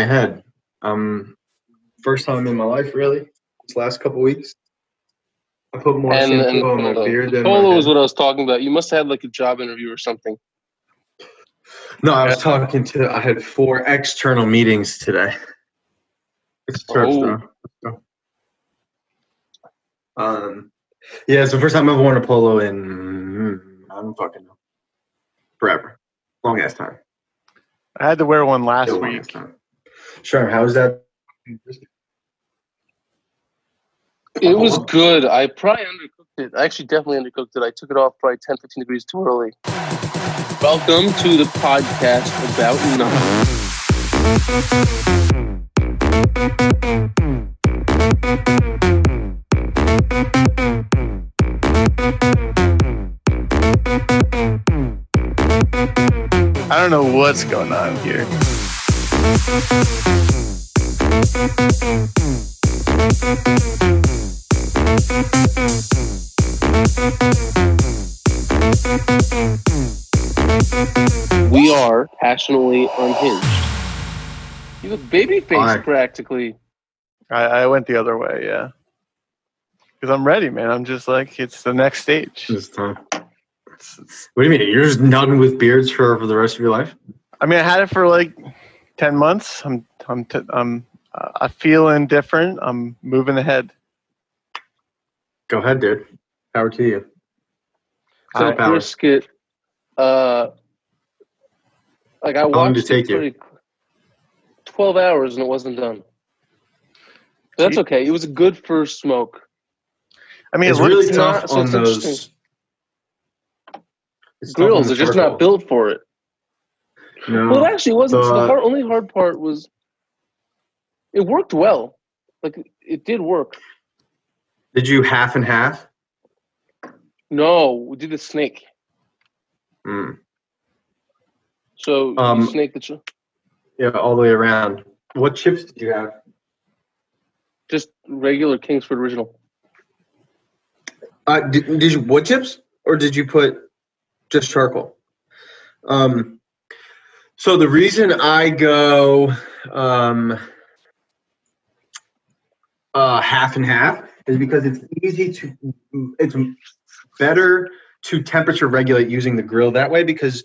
my head. Um, first time in my life, really. This last couple weeks, I put more And, and shampoo on my uh, beard than my polo was what I was talking about. You must have had like a job interview or something. No, I was talking to. I had four external meetings today. It's church, Oh. though. Let's go. Um, yeah, it's the first time I've worn a polo in mm, I don't fucking know forever, long ass time. I had to wear one last Still long week. Ass time. Sure, how was that? It was good. I probably undercooked it. I actually definitely undercooked it. I took it off probably 10, 15 degrees too early. Welcome to the podcast about nothing. I don't know what's going on here. We are passionately unhinged. You look baby face practically. I, I went the other way, yeah. Because I'm ready, man. I'm just like, it's the next stage. This time. What do you mean? You're just done with beards for, for the rest of your life? I mean, I had it for like 10 months. I'm, I'm, t- I'm, uh, I'm feeling different. I'm moving ahead. Go ahead, dude. Power to you. So High power. brisket, uh, like I watched long did it it take you? pretty- Twelve hours and it wasn't done. But that's okay. It was a good first smoke. I mean, It's it really tough not- so on it's those. interesting. It's on Grills the are just charcoal. not built for it. No. Well, it actually wasn't. The- the hard, only hard part was it worked well. Like it did work. Did you half and half? No, we did a snake. Mm. So Um, you snake the ch- Yeah, all the way around. What chips did you have? just regular Kingsford original. Uh, did, did you wood chips or did you put just charcoal? Um, so the reason I go um, uh, half and half is because it's easy to it's better to temperature regulate using the grill that way because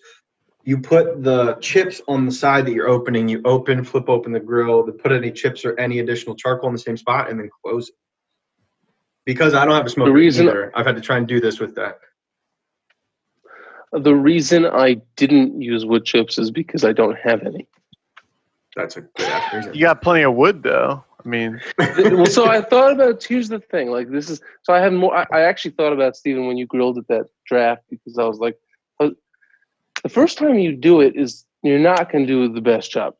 you put the chips on the side that you're opening. You open flip open the grill to put any chips or any additional charcoal in the same spot and then close it. Because i don't have a smoker reason- either i've had to try and do this with that The reason I didn't use wood chips is because I don't have any. that's a good reason you got plenty of wood, though. I mean, well, so I thought about. Here's the thing. Like this is. So I had more. I, I actually thought about Stephen when you grilled at that draft because I was like, I the first time you do it is you're not going to do the best job.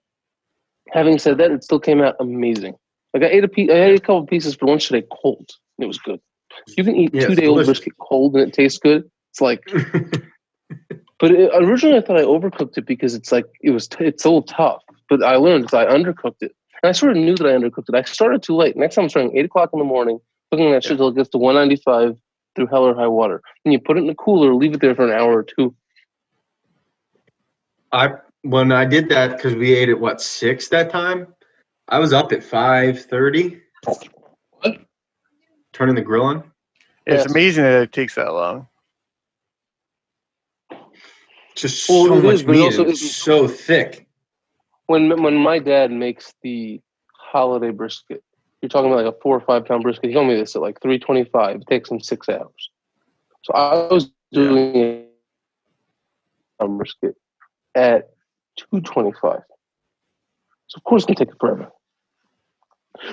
Having said that, it still came out amazing. Like I ate a piece. I ate a couple pieces for lunch today, cold. It was good. You can eat Yeah, two day old brisket cold and it tastes good. It's like. But it, originally, I thought I overcooked it because it's like it was. T- it's a little tough. But I learned that I undercooked it, and I sort of knew that I undercooked it. I started too late. Next time I'm starting eight o'clock in the morning, cooking that shit till it gets to 195 through hell or high water. And you put it in the cooler, leave it there for an hour or two. I when I did that because we ate at what six that time, I was up at five thirty. What? Turning the grill on. it's Yes. amazing that it takes that long. Just Well, so much is, meat. also it's- so thick. When when my dad makes the holiday brisket, you're talking about like a four or five pound brisket. He told me this at like 325. It takes him six hours. So I was doing a pound brisket at 225. So of course it's gonna take forever.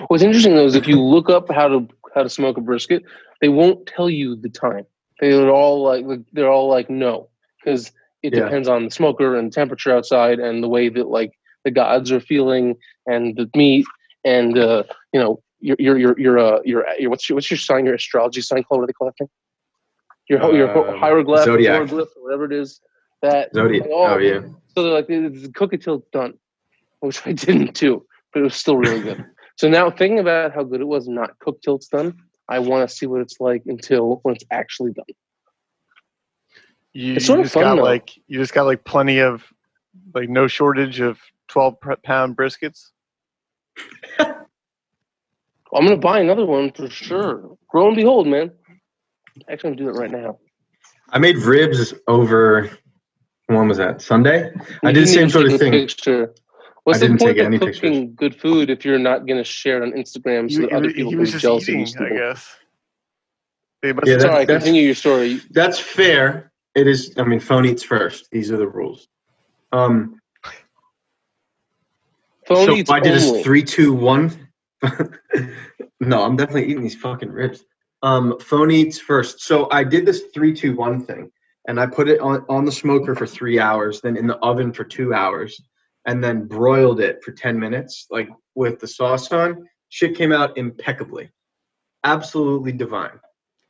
What's interesting though is if you look up how to how to smoke a brisket, they won't tell you the time. They're all like like- they're all like no because it Yeah. depends on the smoker and temperature outside and the way that like the gods are feeling and the meat and uh, you know your your your your uh your, your what's your what's your sign your astrology sign called what do they call that thing your your Um, hieroglyph zodiac. hieroglyph whatever it is that Zodiac. like, all- Oh yeah. so they're like "It's- cook it till it's done which I didn't do but it was still really good so now thinking about how good it was not cooked till it's done I want to see what it's like until when it's actually done You, It's sort you of just fun, got though. like you just got like plenty of like no shortage of 12 pound briskets. I'm gonna buy another one for sure. Grow and behold, man. Actually, I'm gonna do it right now. I made ribs over. When was that? Sunday. I You did the same sort of thing. Picture. What's I the didn't point take of any cooking good food if you're not gonna share it on Instagram so He, that other he- people he can be just jealous of eating, you? I guess. They must Yeah, have- that- Sorry, that's- continue your story. That's fair. It is. I mean, phone eats first. These are the rules. Um. Phone so eats I did only. a three, two, one. no, I'm definitely eating these fucking ribs. Um, phone eats first. So I did this three, two, one thing, and I put it on on the smoker for three hours, then in the oven for two hours, and then broiled it for ten minutes, like with the sauce on. Shit came out impeccably, absolutely divine.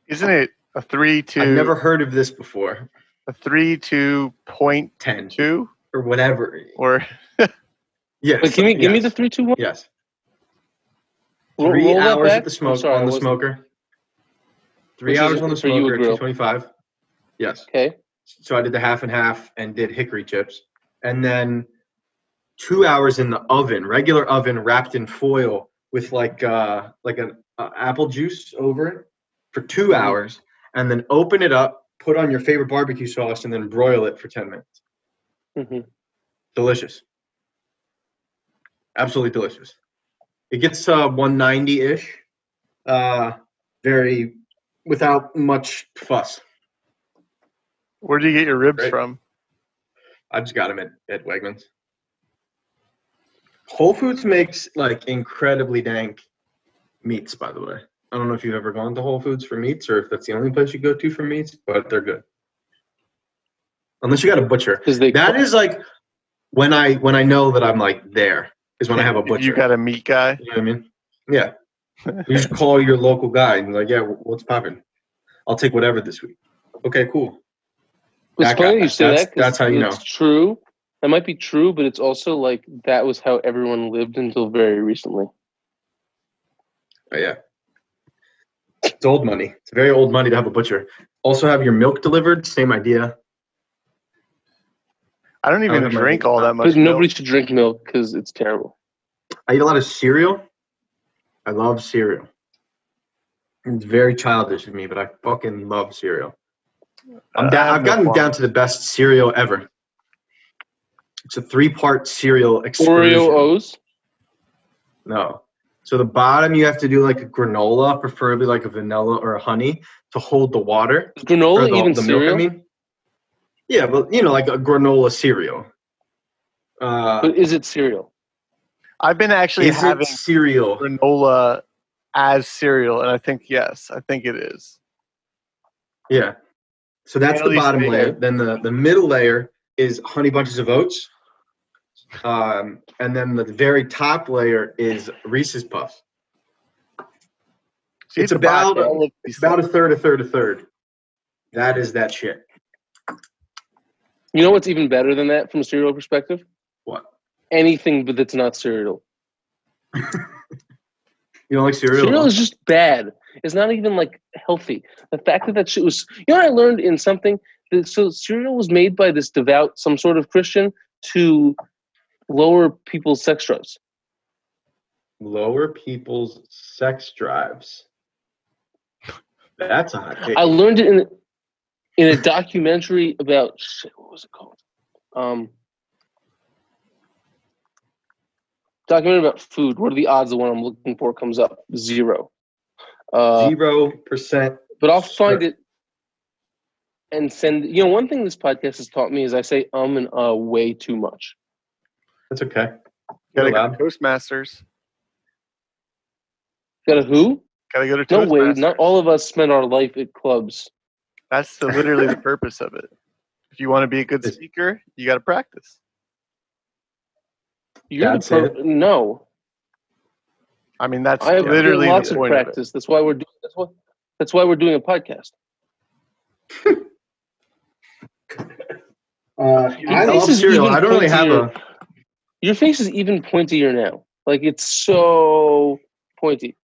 Isn't it a three two? I've never heard of this before. a three two point Ten two or whatever. or Yes. Wait, give me give me yes, the three, two, one. Yes. Three roll that hours at the smoke sorry, on the smoker. Three hours on the for you, a smoker at grill. 225. Yes. Okay. So I did the half and half and did hickory chips. And then two hours in the oven, regular oven wrapped in foil with like uh like an uh, apple juice over it for 2 Mhm. hours. And then open it up, put on your favorite barbecue sauce, and then broil it for 10 minutes. hmm Delicious. Absolutely delicious. It gets uh 190 ish. Uh very without much fuss. where do you get your ribs Right. from? I just got them at, at Wegmans. Whole Foods makes like incredibly dank meats, by the way. I don't know if you've ever gone to Whole Foods for meats or if that's the only place you go to for meats, but they're good. Unless you got a butcher. Because they That is like when I when I know that I'm like there is when I have a butcher. You got a meat guy. You know what I mean? Yeah. You just call your local guy and be like, yeah, what's popping? I'll take whatever this week. Okay, cool. It's That funny guy. you say That's- that. 'cause that's how you it's know. true. That might be true, but it's also like that was how everyone lived until very recently. But yeah. It's old money. It's very old money to have a butcher. Also have your milk delivered, same idea. I don't even have my drink all that much. But nobody milk. should drink milk because it's terrible. I eat a lot of cereal. I love cereal. It's very childish of me, but I fucking love cereal. I'm Uh, down, I have I've no gotten qualms. down to the best cereal ever. It's a three-part cereal excursion. Oreo O's. No. So the bottom you have to do like a granola, preferably like a vanilla or a honey, to hold the water. Is granola the, even the cereal? milk, I mean. Yeah, but you know, like a granola cereal. Uh, But is it cereal? I've been actually is having cereal? granola as cereal, and I think yes, I think it is. Yeah. So that's the bottom layer. Then the, the middle layer is honey bunches of oats. Um, and then the very top layer is Reese's Puffs. See, It's the about- back end of It's about a third, a third, a third. That is that shit. You know what's even better than that from a cereal perspective? What? Anything but that's not cereal. You don't like cereal? Cereal is just bad. It's not even like healthy. The fact that that shit was, you know, what I learned in something. That, so cereal was made by this devout, some sort of Christian to lower people's sex drives. Lower people's sex drives. That's a hot take. I learned it in in a documentary about shit. What was it called? Um, documentary about food. What are the odds the one I'm looking for comes up? Zero. Uh, Zero percent. but I'll find Sure. it and send. You know, one thing this podcast has taught me is I say um and uh way too much. That's okay. Gotta You're go to Toastmasters. Got a who? Gotta go to No Toastmasters. way. Not all of us spend our life at clubs. That's the, literally the purpose of it. If you want to be a good speaker, you got to practice. You're That's the per- no. I mean, that's I have literally lots the of point of it. practice. That's why we're doing. That's what. That's why we're doing a podcast. Uh, I face is cereal. I don't really have a. Your face is even pointier now. Like it's so pointy.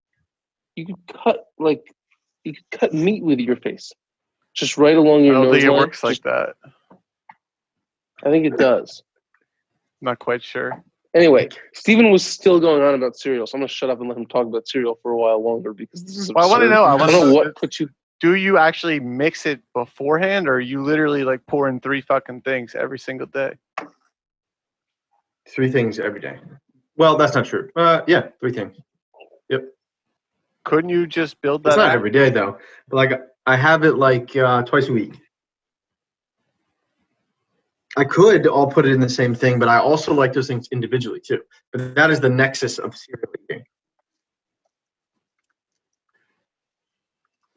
You could cut like you could cut meat with your face, just right along I your don't nose think it line. works like Just- that. I think it does. Not quite sure. Anyway, Stephen was still going on about cereal, so I'm gonna shut up and let him talk about cereal for a while longer because this is. Well, I wanna know, I I don't know know what put you. Do you actually mix it beforehand, or are you literally like pouring three fucking things every single day? Three things every day. Well, that's not true. Uh, yeah, three things. Yep. Couldn't you just build that? It's not out? every day though. But like I have it like uh, twice a week. I could all put it in the same thing, but I also like those things individually too. But that is the nexus of cereal eating.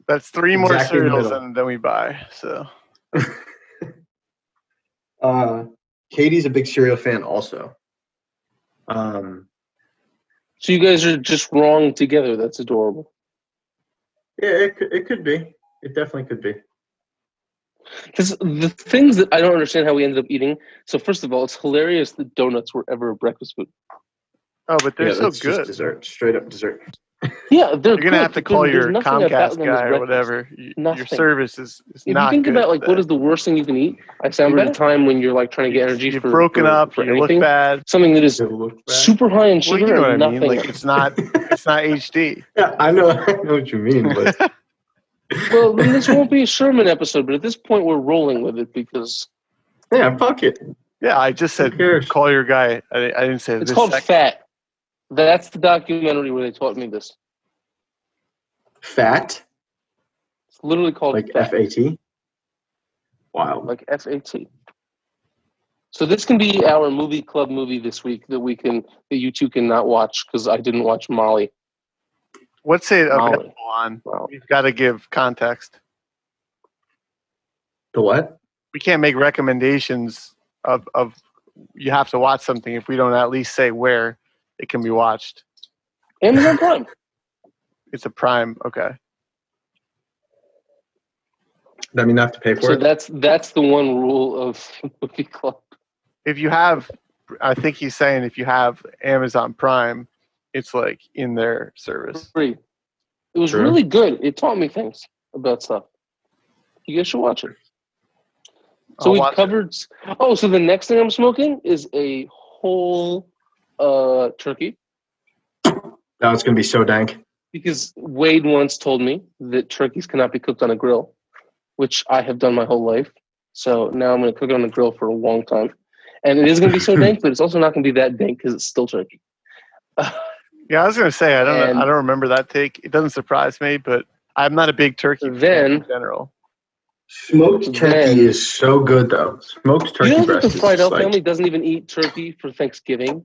That's three more Exactly cereals than, than we buy. So Uh, Katie's a big cereal fan also. Um, So you guys are just wrong together. That's adorable. yeah, it could, it could be. It definitely could be. Because the things that I don't understand how we ended up eating. So first of all, it's hilarious that donuts were ever a breakfast food. oh, but they're yeah, so that's just good. dessert, straight up dessert. Yeah, they're You're gonna good, have to call there's- your there's nothing about Comcast guy or whatever. You, your service is, is If not you think good about like today. what is the worst thing you can eat, I remember bad. the time when you're like trying to get energy You've for broken for- up. for you anything. look bad. Something that is Does it look bad? super high in Well, sugar you know what I mean. Like it's not it's not HD. Yeah, I know. I know what you mean, but well, then this won't be a Sherman episode, but at this point we're rolling with it because yeah, fuck it. Yeah, I just said call your guy. I, I didn't say it's this called sec- Fat. That's the documentary where they taught me this. Fat, It's literally called like Fat. F A T. Wow. like FAT. So this can be our movie club movie this week that we can that you two cannot watch because I didn't watch Molly. What's it Molly. available on? Wow. We've got to give context. The what? We can't make recommendations of of you have to watch something if we don't at least say where it can be watched. Amazon Prime. It's a prime. Okay. That mean I have to pay for So it? that's that's the one rule of movie club. If you have, I think he's saying if you have Amazon Prime, it's like in their service. Free. It was Sure. really good. It taught me things about stuff. You guys should watch it. So I'll we've watch it. covered. Oh, so the next thing I'm smoking is a whole uh, turkey That was gonna be so dank. because Wade once told me that turkeys cannot be cooked on a grill, which I have done my whole life. So now I'm going to cook it on the grill for a long time, and it is going to be so dank, but it's also not going to be that dank because it's still turkey. Yeah, I was gonna say I don't. And- I don't remember that take. It doesn't surprise me, but I'm not a big turkey fan Then- in general. Smoked turkey Then- is so good though. Smoked turkey you know that the is Friedel like, family doesn't even eat turkey for Thanksgiving.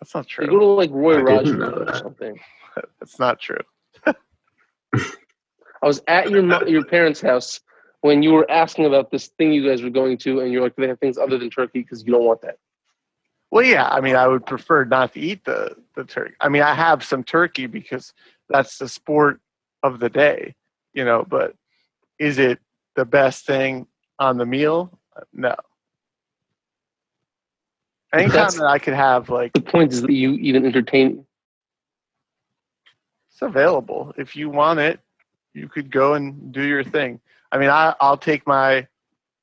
That's not They go true. to like Roy I Rogers didn't or something. That's not true. I was at your mo- your parents' house when you were asking about this thing you guys were going to, and you're like, they have things other than turkey because you don't want that. Well, yeah. I mean, I would prefer not to eat the the turkey. I mean, I have some turkey because that's the sport of the day, you know. But is it the best thing on the meal? No. Anytime That's- that I could have like The point is that you even entertain. it's available. If you want it, you could go and do your thing. I mean, I, I'll take my,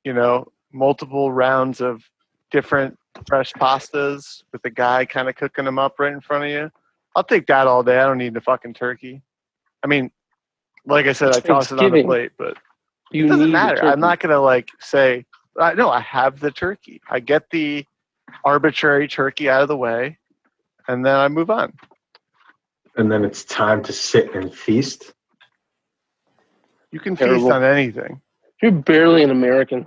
you know, multiple rounds of different fresh pastas with the guy kind of cooking them up right in front of you. I'll take that all day. I don't need the fucking turkey. I mean, like I said, I toss it on the plate, but You it doesn't matter. I'm not gonna like say, I no, I have the turkey. I get the arbitrary turkey out of the way, and then I move on. and then it's time to sit and feast. You can feast Terrible. on anything. You're barely an American.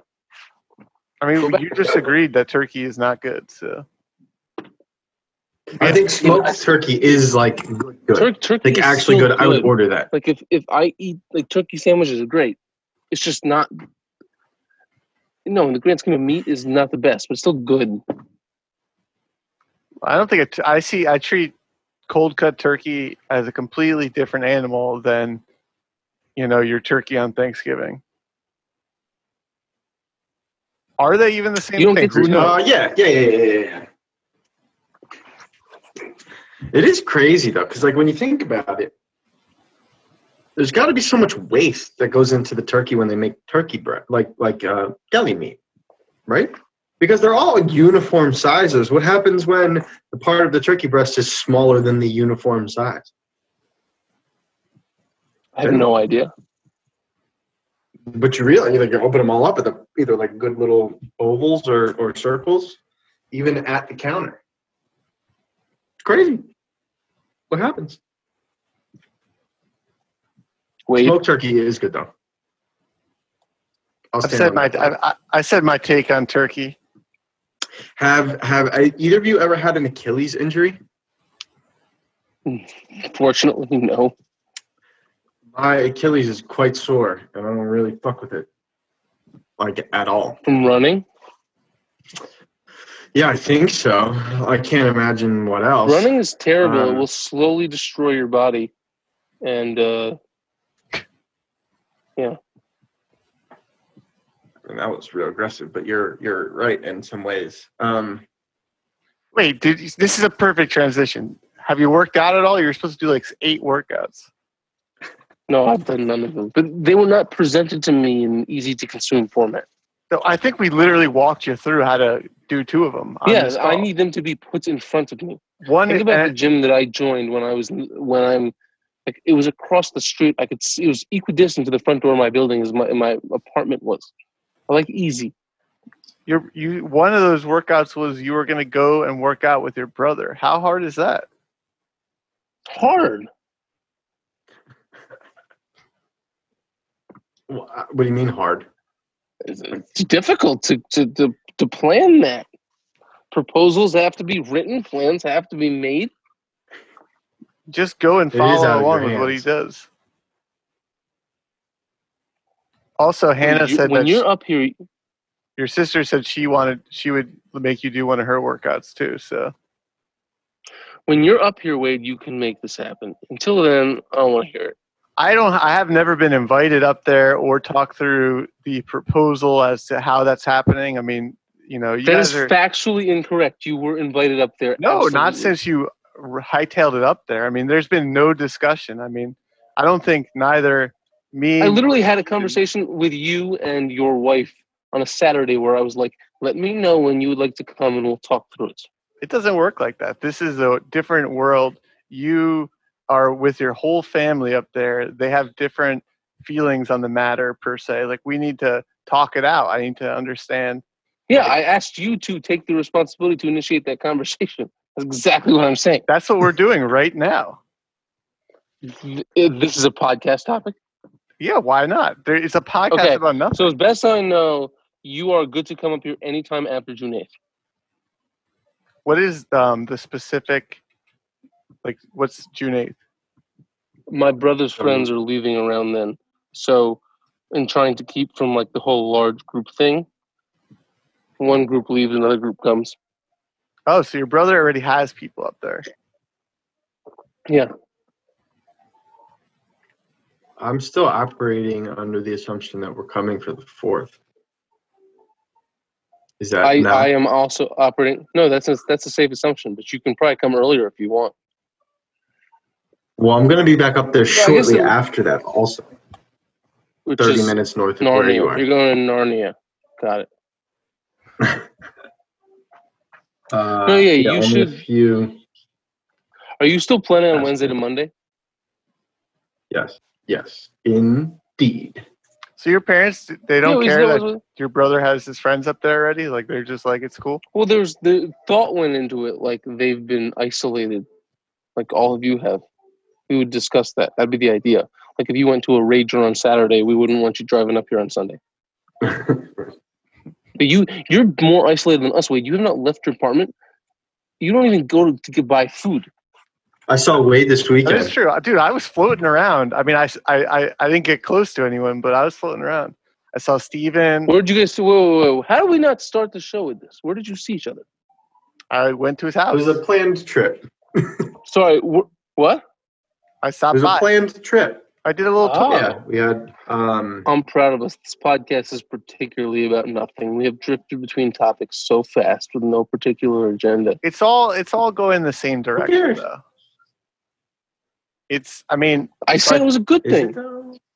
I mean, you just agreed that turkey is not good. So I think smoked turkey is like good. good. Tur- turkey Like is actually still good. I would order that. Like if if I eat like turkey sandwiches are great. It's just not. No, in the grand scheme of meat is not the best, but it's still good. I don't think it, I see. I treat cold cut turkey as a completely different animal than you know your turkey on Thanksgiving. Are they even the same You don't thing? get to Who know. knows? Uh, yeah, yeah, yeah, yeah, yeah, yeah. It is crazy though, because like when you think about it, there's got to be so much waste that goes into the turkey when they make turkey breast, like like uh, deli meat, right? Because they're all uniform sizes. What happens when the part of the turkey breast is smaller than the uniform size? I have no idea. But you really like you open them all up at the either like good little ovals or, or circles, even at the counter. It's crazy. What happens? Wait, Smoked turkey is good though. I'll I've said my. I, I I said my take on turkey. Have have I, either of you ever had an Achilles injury? fortunately, no. My Achilles is quite sore, and I don't really fuck with it, like at all. From running, Yeah, I think so. I can't imagine what else. running is terrible. it Uh, will slowly destroy your body, and uh, And that was real aggressive, but you're you're right in some ways. Um, Wait, dude, this is a perfect transition. Have you worked out at all? You're supposed to do like eight workouts. no, I've done none of them. But they were not presented to me in easy to consume format. So I think we literally walked you through how to do two of them. Yes, I need them to be put in front of me. one. Think about the gym that I joined when I was when I'm like it was across the street. I could see it was equidistant to the front door of my building as my my apartment was. I like easy. You're, you one of those workouts was you were going to go and work out with your brother. How hard is that? Hard. Uh, what do you mean hard? It's, it's difficult to, to to to plan that. Proposals have to be written. Plans have to be made. Just go and It is out follow along with what he does. Also, Hannah When you- said when that you're sh- up here, your sister said she wanted she would make you do one of her workouts too. So when you're up here, Wade, you can make this happen. Until then, I don't want to hear it. I don't. I have never been invited up there or talk through the proposal as to how that's happening. I mean, you know, you That guys is are factually incorrect. You were invited up there. no, not since you r- hightailed it up there. I mean, there's been no discussion. I mean, I don't think neither me. I literally had a conversation with you and your wife on a Saturday where I was like, "Let me know when you would like to come, and we'll talk through it." it doesn't work like that. This is a different world. You are with your whole family up there. They have different feelings on the matter per se. Like we need to talk it out. I need to understand. Yeah, I asked you to take the responsibility to initiate that conversation. That's exactly what I'm saying. That's what we're doing right now. This is a podcast topic. Yeah, why not? There, it's a podcast Okay, about nothing. So as best I know, you are good to come up here anytime after June 8th. What is um, the specific? Like, what's June eighth? My brother's friends are leaving around then. So in trying to keep from like the whole large group thing, one group leaves, another group comes. Oh, so your brother already has people up there. Yeah. I'm still operating under the assumption that we're coming for the fourth. Is that I, no? I am also operating. No, that's a, that's a safe assumption, but you can probably come earlier if you want. well, I'm going to be back up there I guess shortly it- after that. Also, Which 30 minutes north of where you Narnia. are. You're going to Narnia. Got it. Uh, No, yeah, you only a should- few. Are you still planning on That's Wednesday to. Monday? Yes, yes, indeed. So your parents, they don't Yeah, care is that your brother has his friends up there already. Like they're just like it's cool. Well, there's the thought went into it like they've been isolated, like all of you have. We would discuss that. That'd be the idea. Like if you went to a rager on Saturday, we wouldn't want you driving up here on Sunday. But you, you're more isolated than us. Wade, you have not left your apartment. You don't even go to, to buy food. I saw Wade this weekend. That's true, uh, dude. I was floating around. I mean, I, I I didn't get close to anyone, but I was floating around. I saw Steven. Where did you guys? See? Whoa, whoa, whoa. How did we not start the show with this? Where did you see each other? I went to his house. It was a planned trip. Sorry, wh- what? I stopped. It stopped was a planned trip. I did a little Oh. tour. Yeah, we had. Um, I'm proud of us. This podcast is particularly about nothing. We have drifted between topics so fast with no particular agenda. It's all, it's all going the same direction, though. It's. I mean, I said it was a good thing.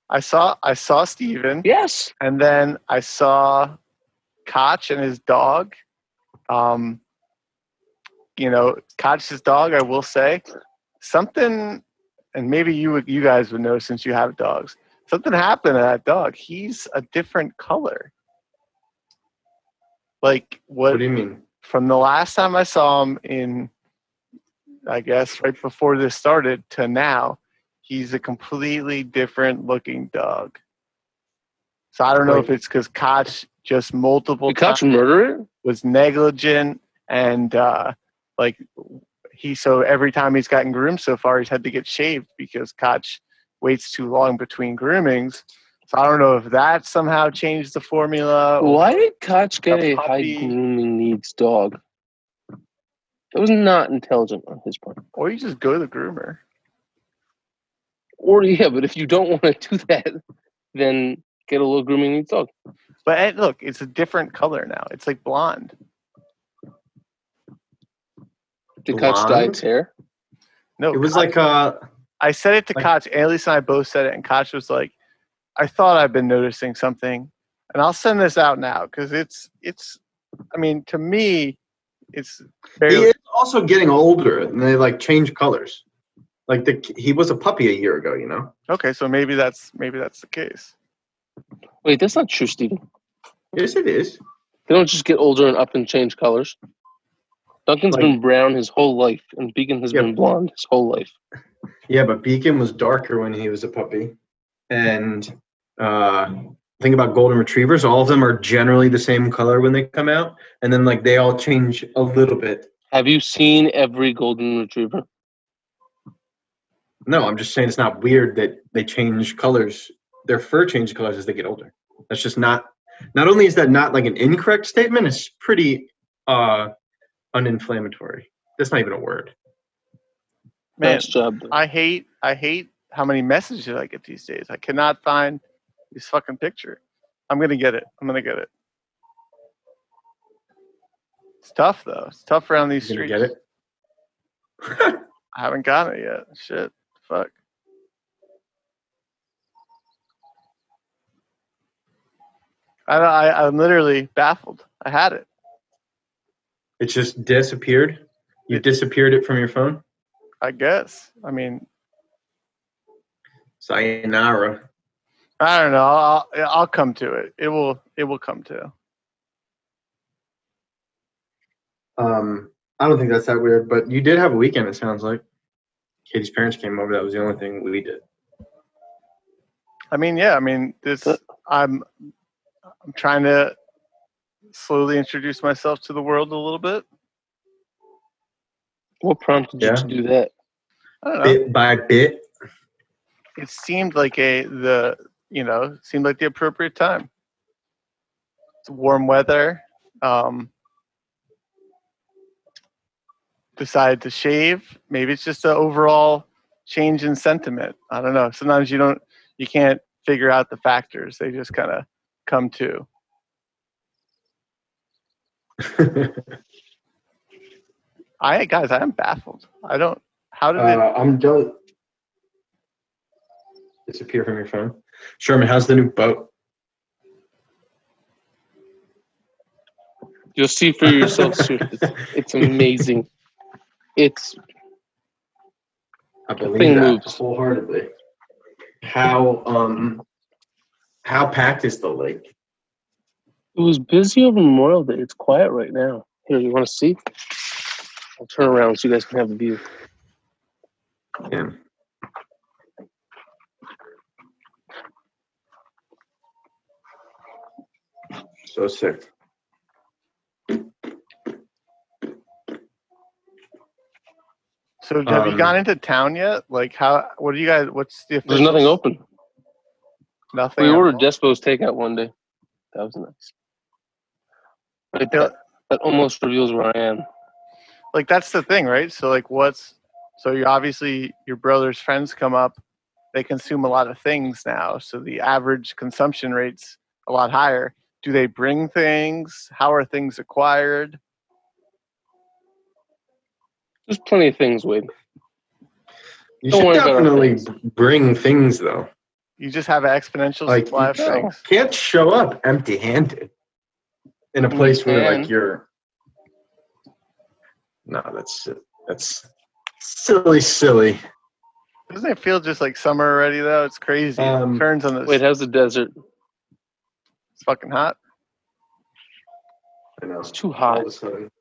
I saw, I saw Steven, Yes. and then I saw Koch and his dog, Um, you know, Koch's dog, I will say, something, and maybe you would- you guys would know since you have dogs. Something happened to that dog. He's a different color. Like what, What do you mean? from the last time I saw him in, I guess right before this started to now, he's a completely different looking dog. So I don't know if it's because Koch just multiple Did Koch murder it? was negligent and uh, like he so every time he's gotten groomed so far he's had to get shaved because Koch waits too long between groomings. So I don't know if that somehow changed the formula. Why did Koch get A a high grooming needs dog? That was not intelligent on his part. Or you just go to the groomer. Or yeah, but if you don't want to do that, then get a little grooming needs dog. But eh, look, it's a different color now. It's like blonde. Did Koch dye Blonde? hair? No, It was Koch- like uh I said it to like- Koch. Annalise and I both said it, and Koch was like, "I thought I've been noticing something," and I'll send this out now because it's it's. I mean, to me, it's he is also getting older and they like change colors. Like the he was a puppy a year ago, you know? okay. So maybe that's maybe that's the case. Wait, that's not true, Steven. Yes it is. They don't just get older and up and change colors. Duncan's Like- been brown his whole life, and Beacon has Yeah. been blonde his whole life. Yeah, but Beacon was darker when he was a puppy. And uh think about golden retrievers, all of them are generally the same color when they come out. And then like they all change a little bit. Have you seen every golden retriever? No, I'm just saying it's not weird that they change colors. Their fur changes colors as they get older. That's just not not only is that not like an incorrect statement, it's pretty uh uninflammatory. That's not even a word. Man, Nice job. I hate I hate how many messages I get these days. I cannot find this fucking picture. I'm gonna get it. I'm gonna get it. It's tough though. It's tough around these You gonna streets. get it? I haven't gotten it yet. Shit. Fuck. I, I I'm literally baffled. I had it. It just disappeared. You disappeared it from your phone. I guess. I mean, Sayonara. I don't know. I'll I'll come to it. It will it will come to. Um, I don't think that's that weird, but you did have a weekend. It sounds like Katie's parents came over. That was the only thing we did. I mean, yeah. I mean, this. I'm I'm trying to slowly introduce myself to the world a little bit. What prompted Yeah. you to do that? I don't know. Bit by bit. it seemed like a the you know seemed like the appropriate time. It's warm weather. Um, decided to shave. Maybe it's just an overall change in sentiment. I don't know. Sometimes you don't you can't figure out the factors. They just kind of come to. I guys, I am baffled. I don't. How did it? uh, I'm done. Disappear from your phone. Sherman, how's the new boat? You'll see for yourself soon. It's, it's amazing. It's I believe that moves. wholeheartedly. How um, how packed is the lake? It was busy over Memorial Day. It's quiet right now. Here, you want to see? I'll turn around so you guys can have a view. Yeah. So sick. So have you Um, gone into town yet? Like how? What do you guys? What's the? There's nothing open. Nothing. We ordered? Despo's takeout one day. That was nice. Right, Yeah. that, that almost reveals where I am. Like that's the thing, right? So like, what's? So you obviously your brother's friends come up. They consume a lot of things now, so the average consumption rate's a lot higher. Do they bring things? How are things acquired? There's plenty of things, Wade. You Don't should worry about our definitely things. bring things though. You just have an exponential Like supply of things. can't show up empty-handed in a place where like you're. No, that's that's silly, silly. Doesn't it feel just like summer already though? It's crazy. Um, it turns on this. Wait, how's the desert? it's fucking hot. I know. It's too hot. of a sudden.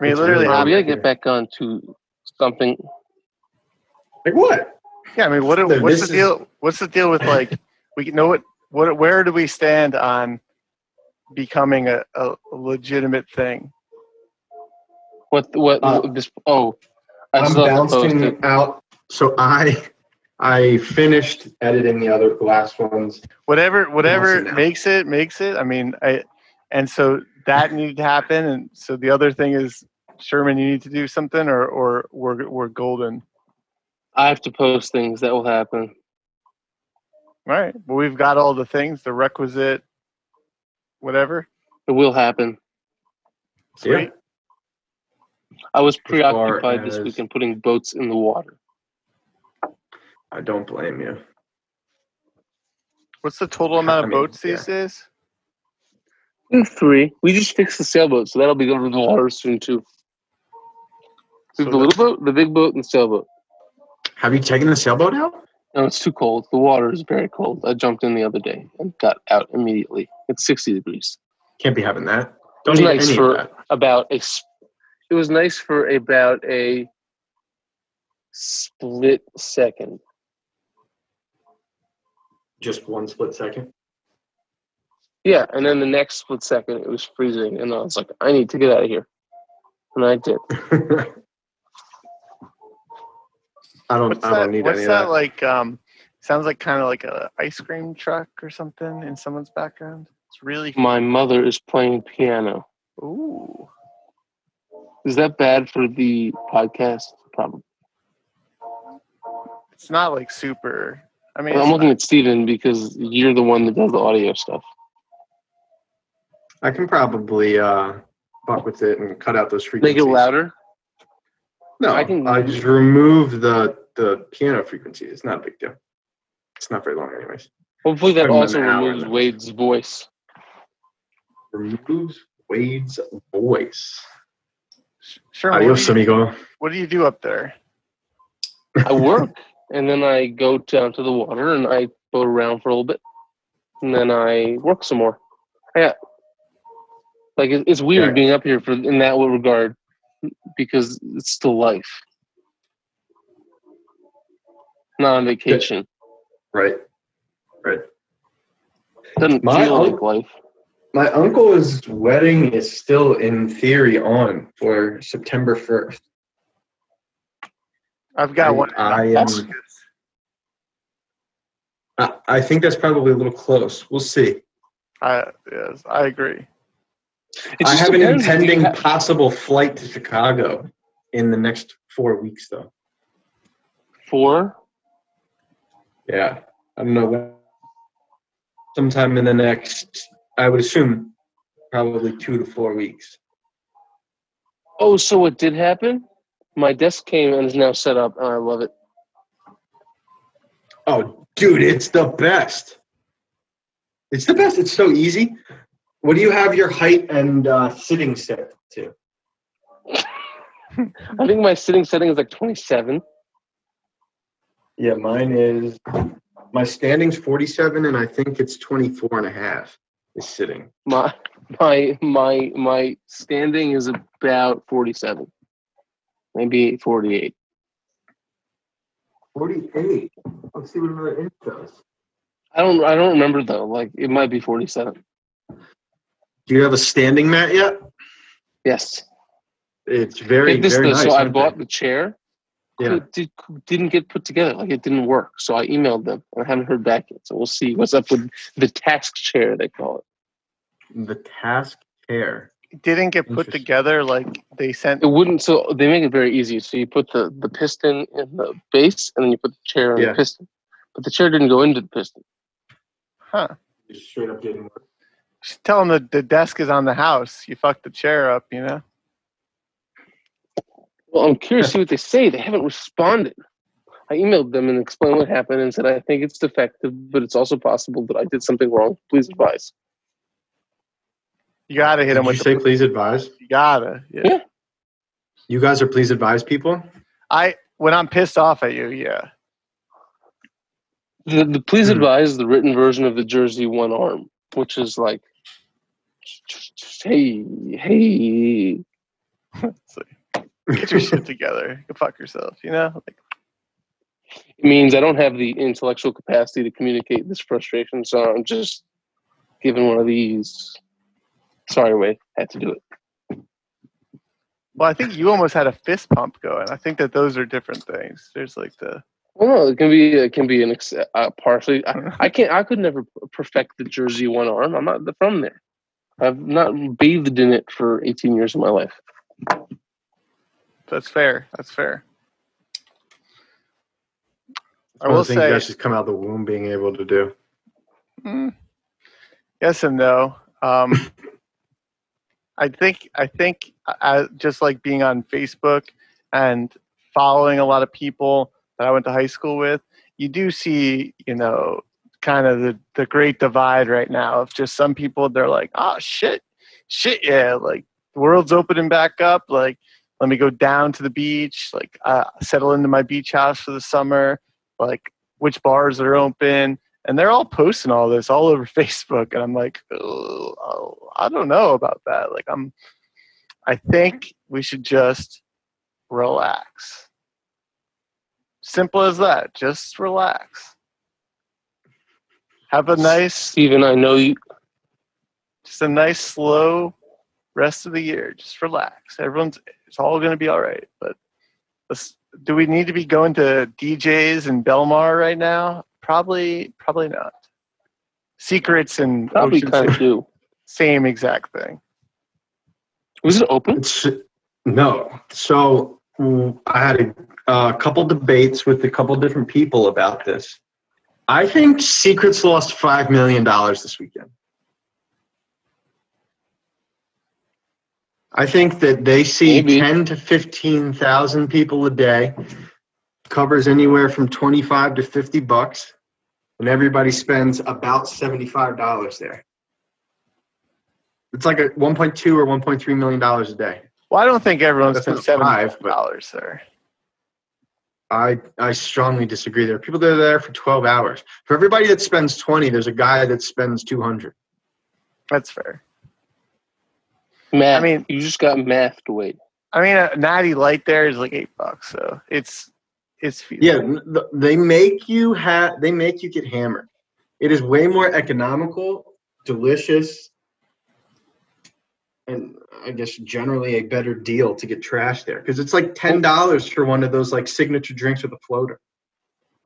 I mean, It's literally really we gotta get back on to something. Like what? Yeah, I mean, what? Dude, What's the this is- deal? What's the deal with like? We know what? What? Where do we stand on becoming a, a legitimate thing? What? What? Uh, this? Oh, I I'm saw the bouncing out. So I I finished editing the other last ones. Whatever, whatever makes it, makes it. I mean, I, and so that needed to happen, and so the other thing is, Sherman, you need to do something, or or we're we're golden. I have to post things that will happen. All right. Well, we've got all the things, the requisite, whatever. It will happen. Sweet. I was preoccupied this week weekend putting boats in the water. I don't blame you. What's the total amount of I mean, boats these days? Mm, Three. We just fixed the sailboat, so that'll be going to the water soon too. So the little boat, the big boat, and the sailboat. Have you taken the sailboat out? No, it's too cold. The water is very cold. I jumped in the other day and got out immediately. It's 60 degrees. Can't be having that. It was Don't eat nice any for of that. about a. s- It was nice for about a split second. Just one split second. Yeah, and then the next split second, it was freezing, and I was like, I need to get out of here, and I did. I don't. What's I that? don't need What's any of that What's that. like? Um, sounds like kind of like a ice cream truck or something in someone's background. It's really. My mother is playing piano. Ooh. Is that bad for the podcast? Probably. It's not like super. I mean, I'm looking not- at Steven because you're the one that does the audio stuff. I can probably uh, fuck with it and cut out those frequencies. Make it louder. No, I I can- can. I just remove the the piano frequency. It's not a big deal. It's not very long, anyways. Hopefully, that also removes. Wade's voice. Removes Wade's voice. Sure. What Adios, do, you, amigo. what do you do up there? I work, and then I go down to the water and I boat around for a little bit, and then I work some more. Yeah, like it- it's weird Yeah. being up here for in that regard because it's still life, not on vacation. Right. Right. Doesn't My feel unc- like life. My uncle's wedding is still in theory on for September first. I've got I- one. I am- I, I think that's probably a little close. We'll see. I yes, I agree. I have an impending ha- possible flight to Chicago in the next four weeks, though. four. Yeah, I don't know when. Sometime in the next, I would assume, probably two to four weeks. Oh, so it did happen? My desk came and is now set up, and I love it. Oh, dude, it's the best. It's the best. It's so easy. What do you have your height and uh, sitting set to? I think my sitting setting is like 27. Yeah, mine is. My standing's 47, and I think it's 24 and a half is sitting. My my my my standing is about 47, maybe 48. 48. Let's see what another inch does. I don't I don't remember though. Like it might be 47. Do you have a standing mat yet? Yes. It's very, Get this very nice. so I aren't they? bought the chair. Yeah. It did, didn't get put together. Like it didn't work. So I emailed them. And I haven't heard back yet. So we'll see what's up with the task chair. They call it. The task chair. It didn't get put together like they sent. It wouldn't. So they make it very easy. So you put the the piston in the base, and then you put the chair in Yeah. the piston. But the chair didn't go into the piston. Huh? Just straight up didn't work. Just tell them the, the desk is on the house. You fucked the chair up, you know. Well, I'm curious to see what they say. They haven't responded. I emailed them and explained what happened and said I think it's defective, but it's also possible that I did something wrong. Please advise. You gotta hit Did them you with say the. please advise? You gotta. Yeah. Yeah. You guys are please advise people. I when I'm pissed off at you, yeah. The, the please Hmm. advise the written version of the jersey one arm, which is like, just, just, hey, hey. It's like, get your shit together. Go fuck yourself. You know. Like, It means I don't have the intellectual capacity to communicate this frustration, so I'm just giving one of these. Sorry, Wade, had to do it. well, I think you almost had a fist pump going. I think that those are different things. There's like the Well, it can be it can be an ex- uh, partially. I, I can't. I could never perfect the jersey one arm. I'm not from there. I've not bathed in it for 18 years of my life. that's fair. That's fair. I will the things you say, guys just come out of the womb being able to do. mm, yes and no. Um, I think I think uh, just like being on Facebook and following a lot of people that I went to high school with, you do see, you know, kind of the, the great divide right now of just some people they're like, oh shit, shit, yeah, like the world's opening back up. Like, let me go down to the beach, like uh, settle into my beach house for the summer, like which bars are open. And they're all posting all this all over Facebook. And I'm like, oh, I don't know about that. Like, I'm, I think we should just relax. Simple as that. Just relax. Have a nice, Steven, I know you. just a nice slow rest of the year. Just relax. Everyone's, it's all going to be all right. But let's, do we need to be going to D'Jais in Belmar right now? Probably, probably not. Seacrets and Probably Ocean kind of do. same exact thing. Was it open? It's no. So I had a, a couple debates with a couple different people about this. I think Seacrets lost five million dollars this weekend. I think that they see Maybe. ten to fifteen thousand people a day, covers anywhere from twenty-five to fifty bucks, and everybody spends about seventy-five dollars there. It's like a one point two or one point three million dollars a day. Well, I don't think everyone That's spent not seventy five, but- dollars there. I I strongly disagree. There are people that are there for 12 hours. For everybody that spends 20, there's a guy that spends 200. That's fair. Math. I mean- you just got mathed, Wade. I mean, a natty light there is like eight bucks, so it's it's feasible. Yeah, they make you have they make you get hammered. It is way more economical, delicious, and I guess generally a better deal to get trash there because it's like ten dollars for one of those like signature drinks with a floater.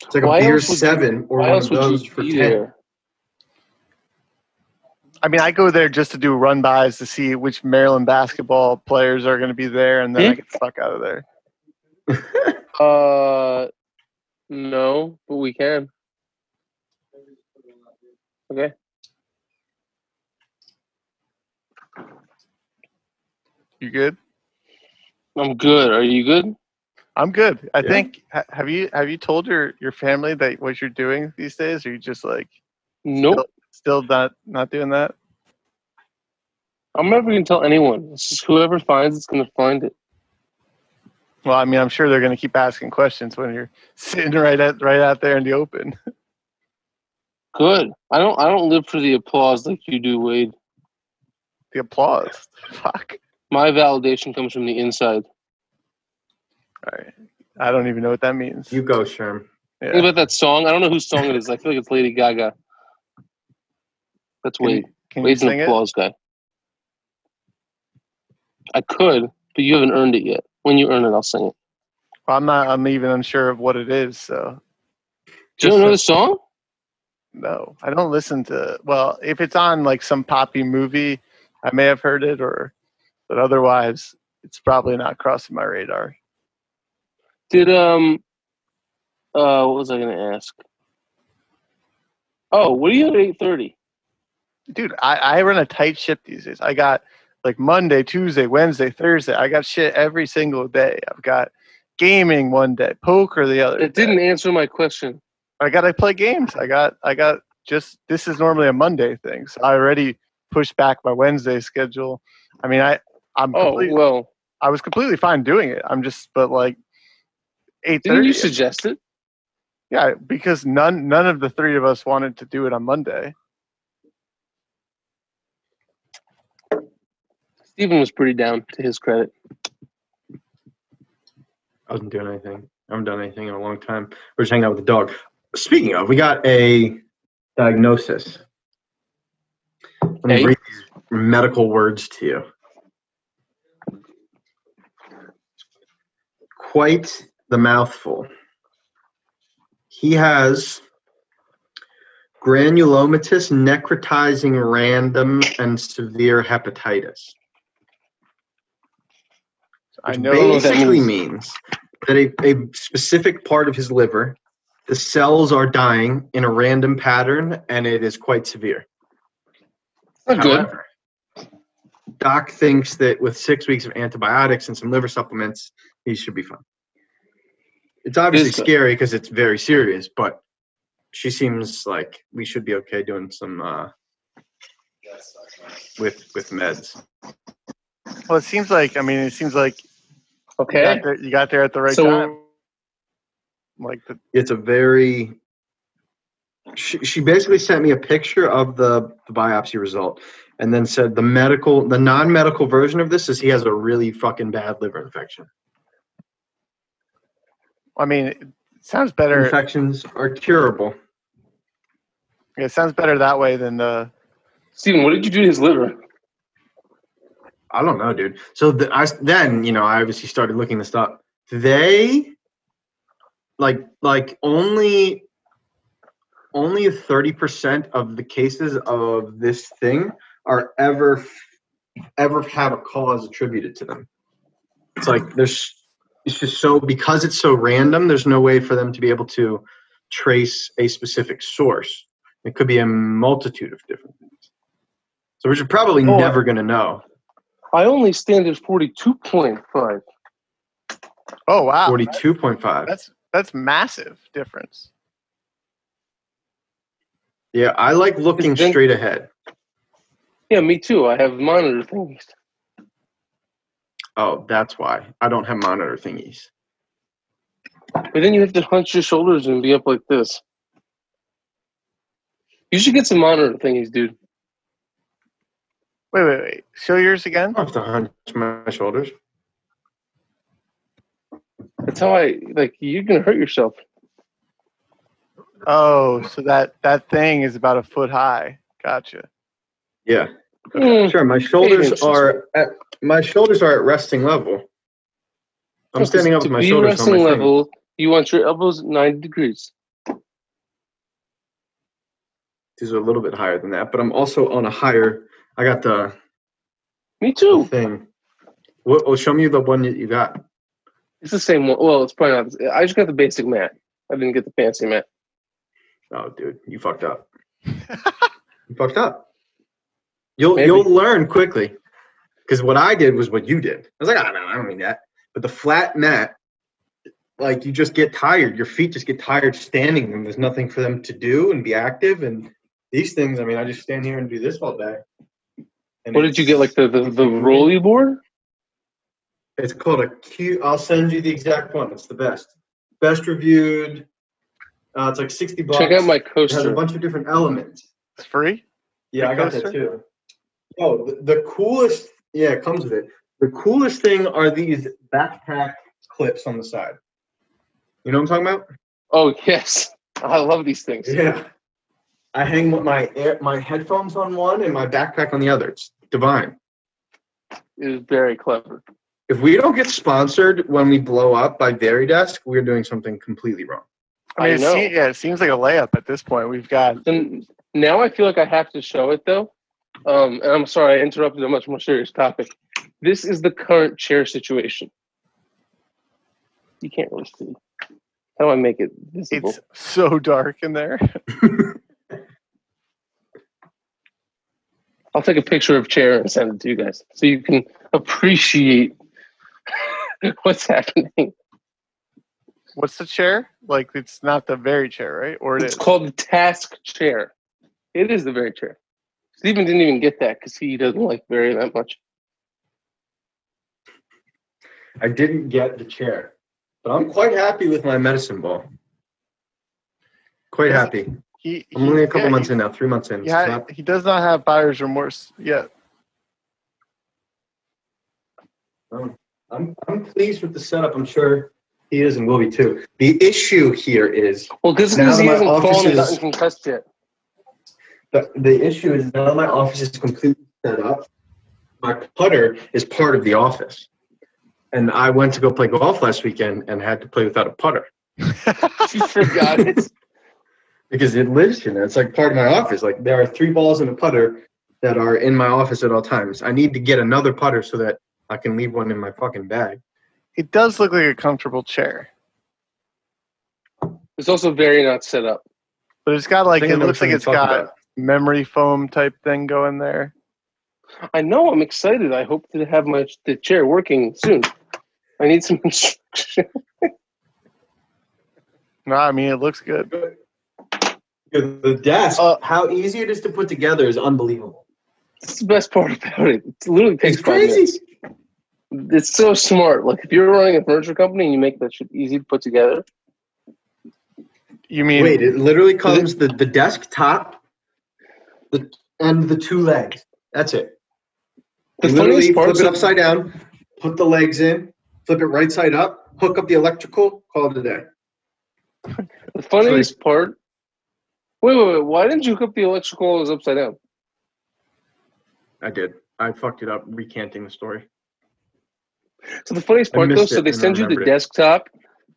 It's like Why a beer else would you- seven or one of those for ten. there? I mean, I go there just to do run bys to see which Maryland basketball players are going to be there, and then I Hmm? get the fuck out of there. Uh, no, but we can. Okay. You good? I'm good. Are you good? I'm good. I Yeah. think. ha- Have you have you told your your family that what you're doing these days? Or you just like Nope. still not not doing that? I'm never gonna tell anyone. It's just whoever finds it's gonna find it. Well, I mean, I'm sure they're going to keep asking questions when you're sitting right at right out there in the open. Good. I don't. I don't live for the applause like you do, Wade. The applause. Fuck. My validation comes from the inside. All right. I don't even know what that means. You go, Sherm. Think about that song. I don't know whose song it is. I feel like it's Lady Gaga. That's Can, you- Wade. can you Wade's an sing it? applause guy. I could, but you haven't earned it yet. When you earn it, I'll sing it. I'm not. I'm even unsure of what it is. So Do you don't know the song? no, I don't listen to. Well, if it's on like some poppy movie, I may have heard it, or but otherwise, it's probably not crossing my radar. Did um, uh, what was I gonna ask? Oh, what do you at eight thirty? Dude, I, I run a tight ship these days. I got like Monday, Tuesday, Wednesday, Thursday. I got shit every single day. I've got gaming one day, poker the other. It didn't answer my question. I got to play games. I got I got just this is normally a Monday thing. So I already pushed back my Wednesday schedule. I mean, I I'm Oh well, I was completely fine doing it. I'm just, but like eight Didn't you suggest it? Yeah, because none none of the three of us wanted to do it on Monday. Steven was pretty down to his credit. I wasn't doing anything. I haven't done anything in a long time. We're just hanging out with the dog. Speaking of, we got a diagnosis. Let me Hey. read these medical words to you. Quite the mouthful. He has granulomatous necrotizing random and severe hepatitis. I Which know what that basically means. means that a, a specific part of his liver, the cells are dying in a random pattern, and it is quite severe. Not good. Doc thinks that with six weeks of antibiotics and some liver supplements, he should be fine. It's obviously Is good. scary because it's very serious, but she seems like we should be okay doing some uh, with with meds. Well, it seems like I mean, it seems like you Okay. got there, you got there at the right so time. Like the it's a very she, she basically sent me a picture of the, the biopsy result and then said the medical the non-medical version of this is he has a really fucking bad liver infection I mean, it sounds better. infections are curable It sounds better that way than the. Steven, what did you do to his liver? I don't know dude. So the, I, then you know i obviously started looking this up. They like like only only 30% of the cases of this thing are ever ever have a cause attributed to them. It's like there's it's just so because it's so random there's no way for them to be able to trace a specific source. It could be a multitude of different things. So we're probably Oh, never going to know I only stand at 42.5. Oh wow, 42.5 That's that's massive difference. yeah i like looking Then- straight ahead Yeah, me too. I have monitor thingies. oh that's why i don't have monitor thingies But then you have to hunch your shoulders and be up like this. You should get some monitor thingies, dude. Wait, wait, wait. Show yours again. i have to hunch my shoulders That's how I like. You're gonna hurt yourself. Oh, so that that thing is about a foot high. Gotcha. yeah Mm, Sure, my shoulders are at my shoulders are at resting level. I'm standing up to with my be shoulders on resting my thing. level. You want your elbows at 90 degrees. These are a little bit higher than that, but I'm also on a higher. I got the, Me too. thing. What? Well, show me the one that you got. It's the same one. Well, it's probably not. I just got the basic mat. I didn't get the fancy mat. Oh, dude, you fucked up. you fucked up. You'll Maybe. you'll learn quickly, because what I did was what you did. I was like, oh, no, I don't mean that. But the flat mat, like you just get tired. Your feet just get tired standing, and there's nothing for them to do and be active. And these things, I mean, I just stand here and do this all day. And What did you get? Like the the, the rolly board? It's called a Q. I'll send you the exact one. It's the best, best reviewed. Uh, it's like sixty bucks. Check out my coaster. It has a bunch of different elements. It's free. Yeah, I got that too. Oh, the, the coolest. Yeah, it comes with it. The coolest thing are these backpack clips on the side. You know what I'm talking about? Oh yes, I love these things. Yeah. I hang with my air, my headphones on one and my backpack on the other. It's divine. It is very clever. If we don't get sponsored when we blow up by Varidesk, we're doing something completely wrong. I mean, I it know. se- yeah, it seems like a layup at this point. We've got And now I feel like I have to show it though. Um, and I'm sorry I interrupted a much more serious topic. This is the current chair situation. You can't really see. How do I make it visible? it's so dark in there. I'll take a picture of chair and send it to you guys so you can appreciate what's happening. What's the chair? Like it's not the Vari chair, right? Or it It's is. called the task chair. It is the Vari chair. Stephen didn't even get that because he doesn't like very that much. I didn't get the chair, but I'm quite happy with my medicine ball. Quite happy. He, I'm only a couple yeah, months he, in now, three months in. Yeah, not- he does not have buyer's remorse yet. I'm I'm pleased with the setup. I'm sure he is and will be too. The issue here is Well, because Now he that my hasn't office fallen and is- gotten concussed yet. the, the issue is now my office is completely set up. My putter is part of the office. And I went to go play golf last weekend and had to play without a putter You forgot it. because it lives here. It's like part of my office. Like there are three balls and a putter that are in my office at all times. I need to get another putter so that I can leave one in my fucking bag. It does look like a comfortable chair, It's also very not set up. but it's got like I think I it looks like it's got about. memory foam type thing going there. I know. I'm excited. I hope to have my the chair working soon. I need some instruction. No, I mean it looks good. The desk, Uh, how easy it is to put together is unbelievable. That's the best part about it. It literally takes It's crazy. minutes. It's so smart. Like if you're running a furniture company and you make that shit easy to put together, You mean Wait, it literally comes the, the desk top the, and the two legs. That's it. the You literally funniest part flip it upside down, put the legs in, flip it right side up, hook up the electrical, call it a day. The funniest part. Wait, wait, wait. Why didn't you hook up the electrical as upside down? I did. I fucked it up recanting the story. So the funniest part though, so they send you the it. desktop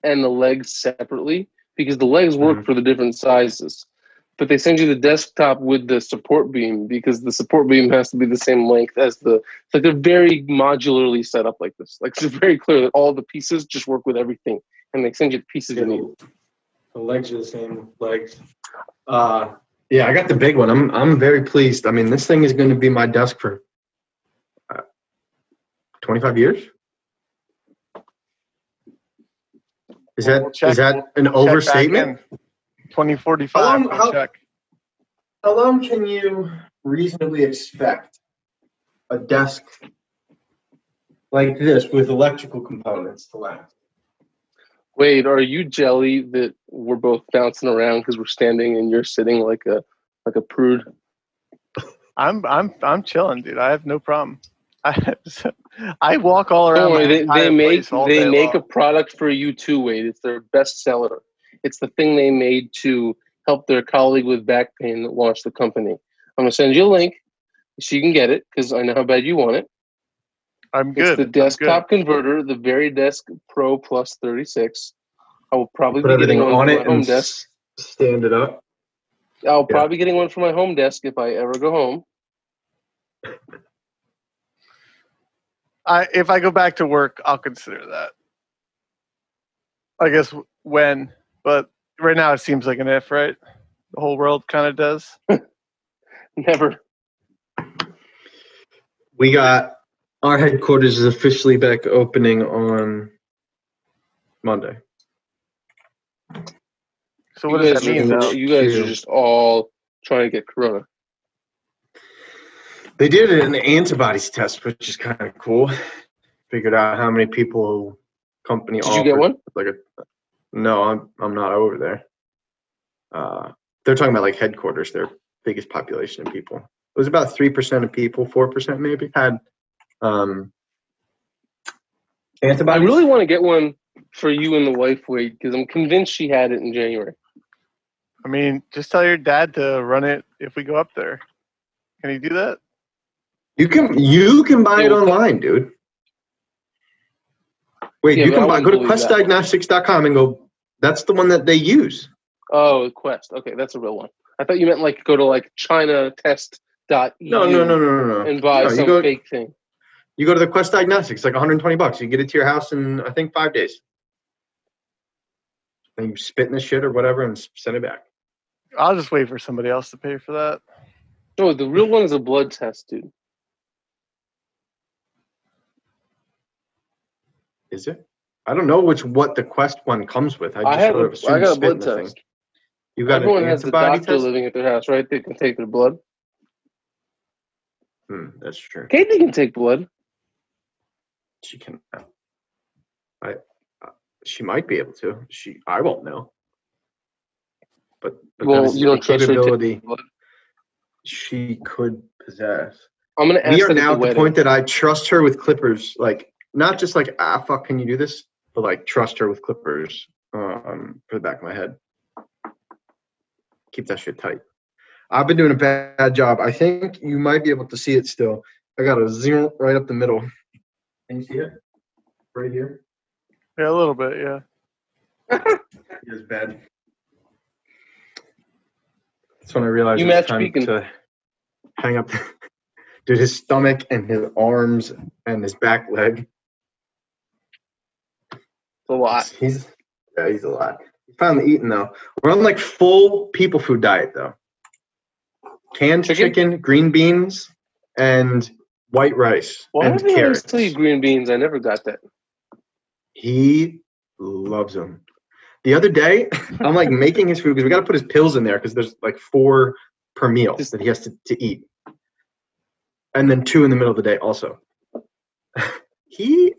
and the legs separately because the legs work Mhm. for the different sizes. But they send you the desktop with the support beam because the support beam has to be the same length as the. It's like they're very modularly set up like this. Like it's very clear that all the pieces just work with everything, and they send you the pieces you need. The legs are the same legs. Uh, yeah, I got the big one. I'm I'm very pleased. I mean, this thing is going to be my desk for uh, 25 years. Is that We'll check- is that an back overstatement? 2045. How long- we'll how- check. How long can you reasonably expect a desk like this with electrical components to last? Wait, are you jelly that we're both bouncing around because we're standing and you're sitting like a like a prude? I'm I'm I'm chilling, dude. I have no problem. I I walk all around. Don't they, they make they make long. a product for you too, Wade. It's their best seller. It's the thing they made to help their colleague with back pain that launched the company. I'm gonna send you a link so you can get it because I know how bad you want it. I'm It's the I'm good. desktop converter, the Varidesk Pro Plus 36. I will probably Put be everything getting one on for my it home and desk. stand it up. I'll yeah. probably getting one for my home desk if I ever go home. I if I go back to work, I'll consider that. I guess when, but right now it seems like an if, right? The whole world kind of does. Never. We got our headquarters is officially back opening on Monday. So what you does that mean? are, though? You guys True. are just all trying to get corona. They did an antibodies test, which is kind of cool. Figured out how many people company Did you get one? Like a no, I'm I'm not over there. Uh, they're talking about like headquarters, their biggest population of people. It was about three percent of people, four percent maybe had um, I really want to get one for you and the wife, Wade, because I'm convinced she had it in January. I mean, just tell your dad to run it if we go up there. Can he do that? You can you can buy it Yeah, well, online, dude. Wait, Yeah, you can buy go to questdiagnostics.com and go. That's the one that they use. Oh, Quest. Okay, that's a real one. I thought you meant like go to like China Test dot No, no, no, no, no, no. and buy No, some go fake thing. You go to the Quest Diagnostics, like 120 bucks. You get it to your house in I think five days. And you spit in the shit or whatever and send it back. I'll just wait for somebody else to pay for that. No, the real one is a blood test, dude. Is it? I don't know which what the Quest one comes with. I just I have. sort of A, assumed I got a blood the thing. test. You got Everyone an has the antibody doctor test? living at their house, right? They can take their blood. Hmm, that's true. Katie can take blood. She can. I. She might be able to. She, I won't know. But, but Well, you don't trust her capability she could possess. I'm gonna ask We are now at the wedding. point that I trust her with clippers. Like, not just like, ah, fuck, can you do this? But like, trust her with clippers um, for the back of my head. Keep that shit tight. I've been doing a bad, bad job. I think you might be able to see it still. I got a zero right up the middle. Can you see it? Right here? Yeah, a little bit. Yeah. It's bad. That's when I realized You it was match time Beacon. to hang up. Dude, his stomach and his arms and his back leg. It's a lot. He's yeah, he's a lot. He's finally eating though. We're on like full people food diet though. Canned Chicken? chicken, green beans, and white rice Why and did they always carrots. tell you green beans? I never got that. He loves them. The other day, I'm like making his food because we got to put his pills in there because there's like four per meal Just- that he has to, to eat, and then two in the middle of the day also. he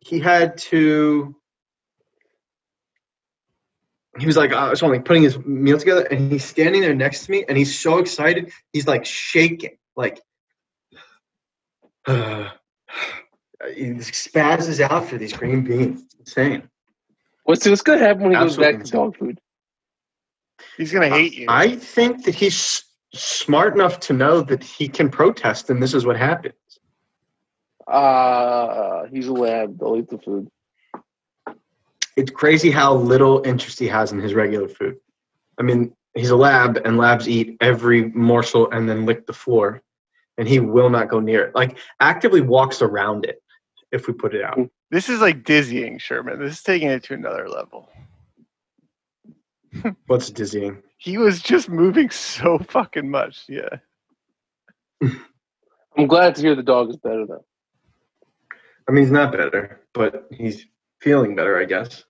he had to. He was like, uh, I was like putting his meal together, and he's standing there next to me, and he's so excited. He's like shaking, like. he spazzes out for these green beans. It's insane. What's what's gonna happen when he goes Absolutely back to dog food? He's gonna hate you. I think that he's smart enough to know that he can protest, and this is what happens. Uh he's a lab. They'll eat the food. It's crazy how little interest he has in his regular food. I mean, he's a lab, and labs eat every morsel and then lick the floor, and he will not go near it. Like actively walks around it if we put it out. Hmm. this is like dizzying, Sherman. This is taking it to another level. What's dizzying? He was just moving so fucking much. Yeah. I'm glad to hear the dog is better though. I mean, he's not better, but he's feeling better, I guess.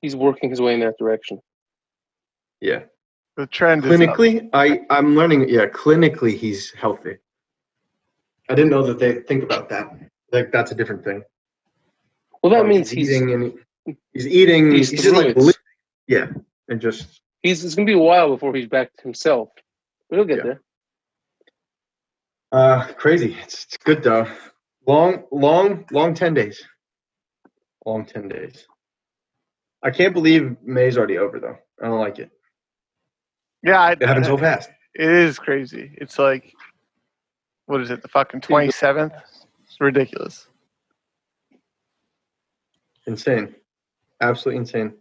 He's working his way in that direction. Yeah. The trend is up. clinically i i'm learning yeah clinically he's healthy i didn't know that they think about that like that's a different thing Well, that Like, means he's eating and he- he's eating he's he's, just like through it. li- yeah and just he's. It's gonna be a while before he's back to himself. But he'll get Yeah. there. uh crazy it's, it's good though long long long 10 days long 10 days i can't believe may's already over though i don't like it Yeah, I, it happened so fast it is crazy. It's like, what is it? The fucking twenty seventh. It's ridiculous. insane absolutely insane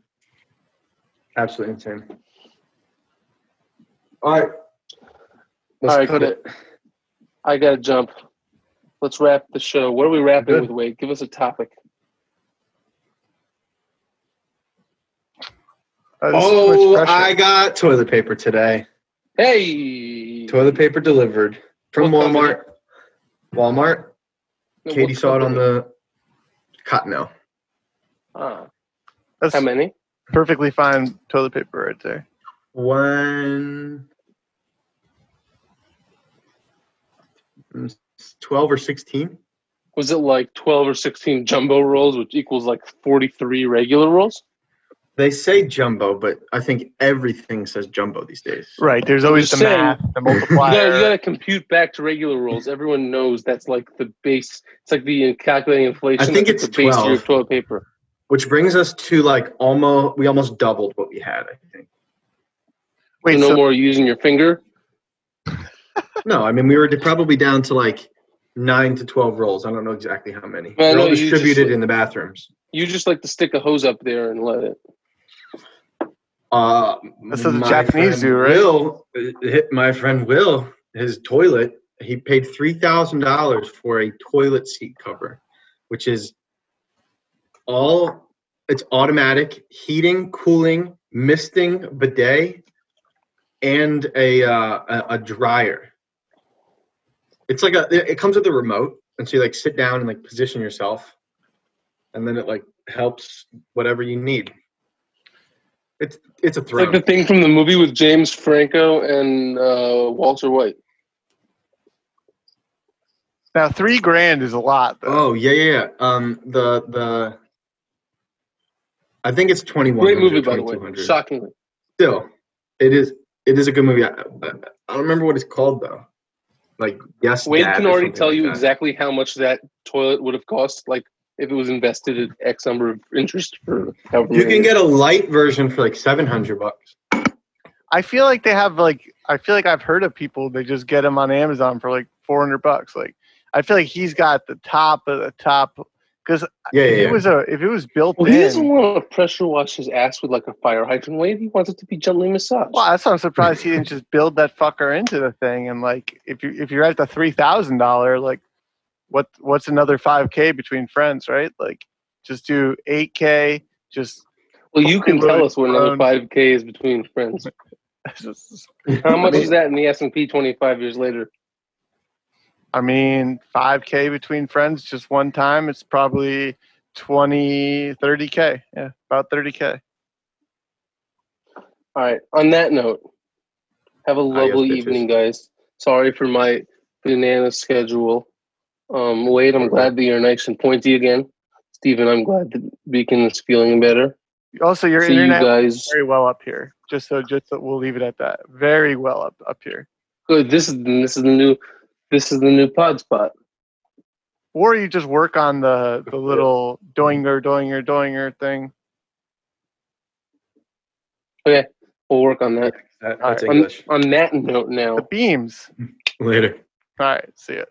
absolutely insane all right Let's All right, cut it. I gotta jump. Let's wrap the show. What are we wrapping Good. with, Wade? Give us a topic. Uh, this is too much Oh. I got toilet paper today. Hey, Toilet paper delivered from What company? Walmart. Walmart. No, Katie what saw it on the Cottonelle. Ah, That's how many? perfectly fine toilet paper right there. One. mm, 12 or 16. Was it like twelve or sixteen jumbo rolls, which equals like forty-three regular rolls? They say jumbo, but I think everything says jumbo these days. Right. There's always the just saying. math, the You gotta, you gotta compute back to regular rolls. Everyone knows that's like the base. It's like the calculating inflation. I think it's the base to your 12. toilet paper. Which brings us to like almost, we almost doubled what we had, I think. Wait, no so more using your finger. No, I mean, we were probably down to like nine to 12 rolls. I don't know exactly how many. Well, I They're all you just- distributed in the bathrooms. You just like to stick a hose up there and let it. Uh, That's what the Japanese do, right? Will, hit my friend Will, his toilet, he paid three thousand dollars for a toilet seat cover, which is all. It's automatic heating, cooling, misting, bidet, and a uh, a, a dryer. It's like a. It comes with a remote, and so you like sit down and like position yourself, and then it like helps whatever you need. It's it's a It's like the thing from the movie with James Franco and uh, Walter White. Now three grand is a lot. Though. Oh yeah, yeah, yeah. Um, the the. I think it's twenty one. Great movie, by the way. Shockingly. Still, it is. It is a good movie. I, I, I don't remember what it's called though. Like yes, Wade Dad can already tell like you that. exactly how much that toilet would have cost, like if it was invested at X number of interest for however You can get a light version for like seven hundred bucks. I feel like they have like I feel like I've heard of people they just get them on Amazon for like four hundred bucks. Like I feel like he's got the top of the top because Yeah, if yeah. it was a if it was built Well, he doesn't want to pressure wash his ass with like a fire hydrant Wade. He wants it to be gently massaged. Well, that's why I'm surprised he didn't just build that fucker into the thing. And like, if you if you're at the three thousand dollar, like, what what's another five k between friends, right? Like, just do eight k. Just Well, you can tell us what another five k is between friends. How much is that in the S and P twenty five years later? I mean, 5K between friends just one time, it's probably 20, 30K. Yeah, about 30K. All right. On that note, have a lovely evening, guys. Sorry for my banana schedule. Um, Wade, I'm glad that you're nice and pointy again. Stephen, I'm glad that Beacon is feeling better. Also, your See you internet is guys. very well up here. Just so, just so we'll leave it at that. Very well up up here. Good. This is this is the new this is the new pod spot. Or you just work on the the little doinger, doinger, doinger thing. Okay, we'll work on that. That- All that's right. On, on that note now. The beams. Later. All right, see it.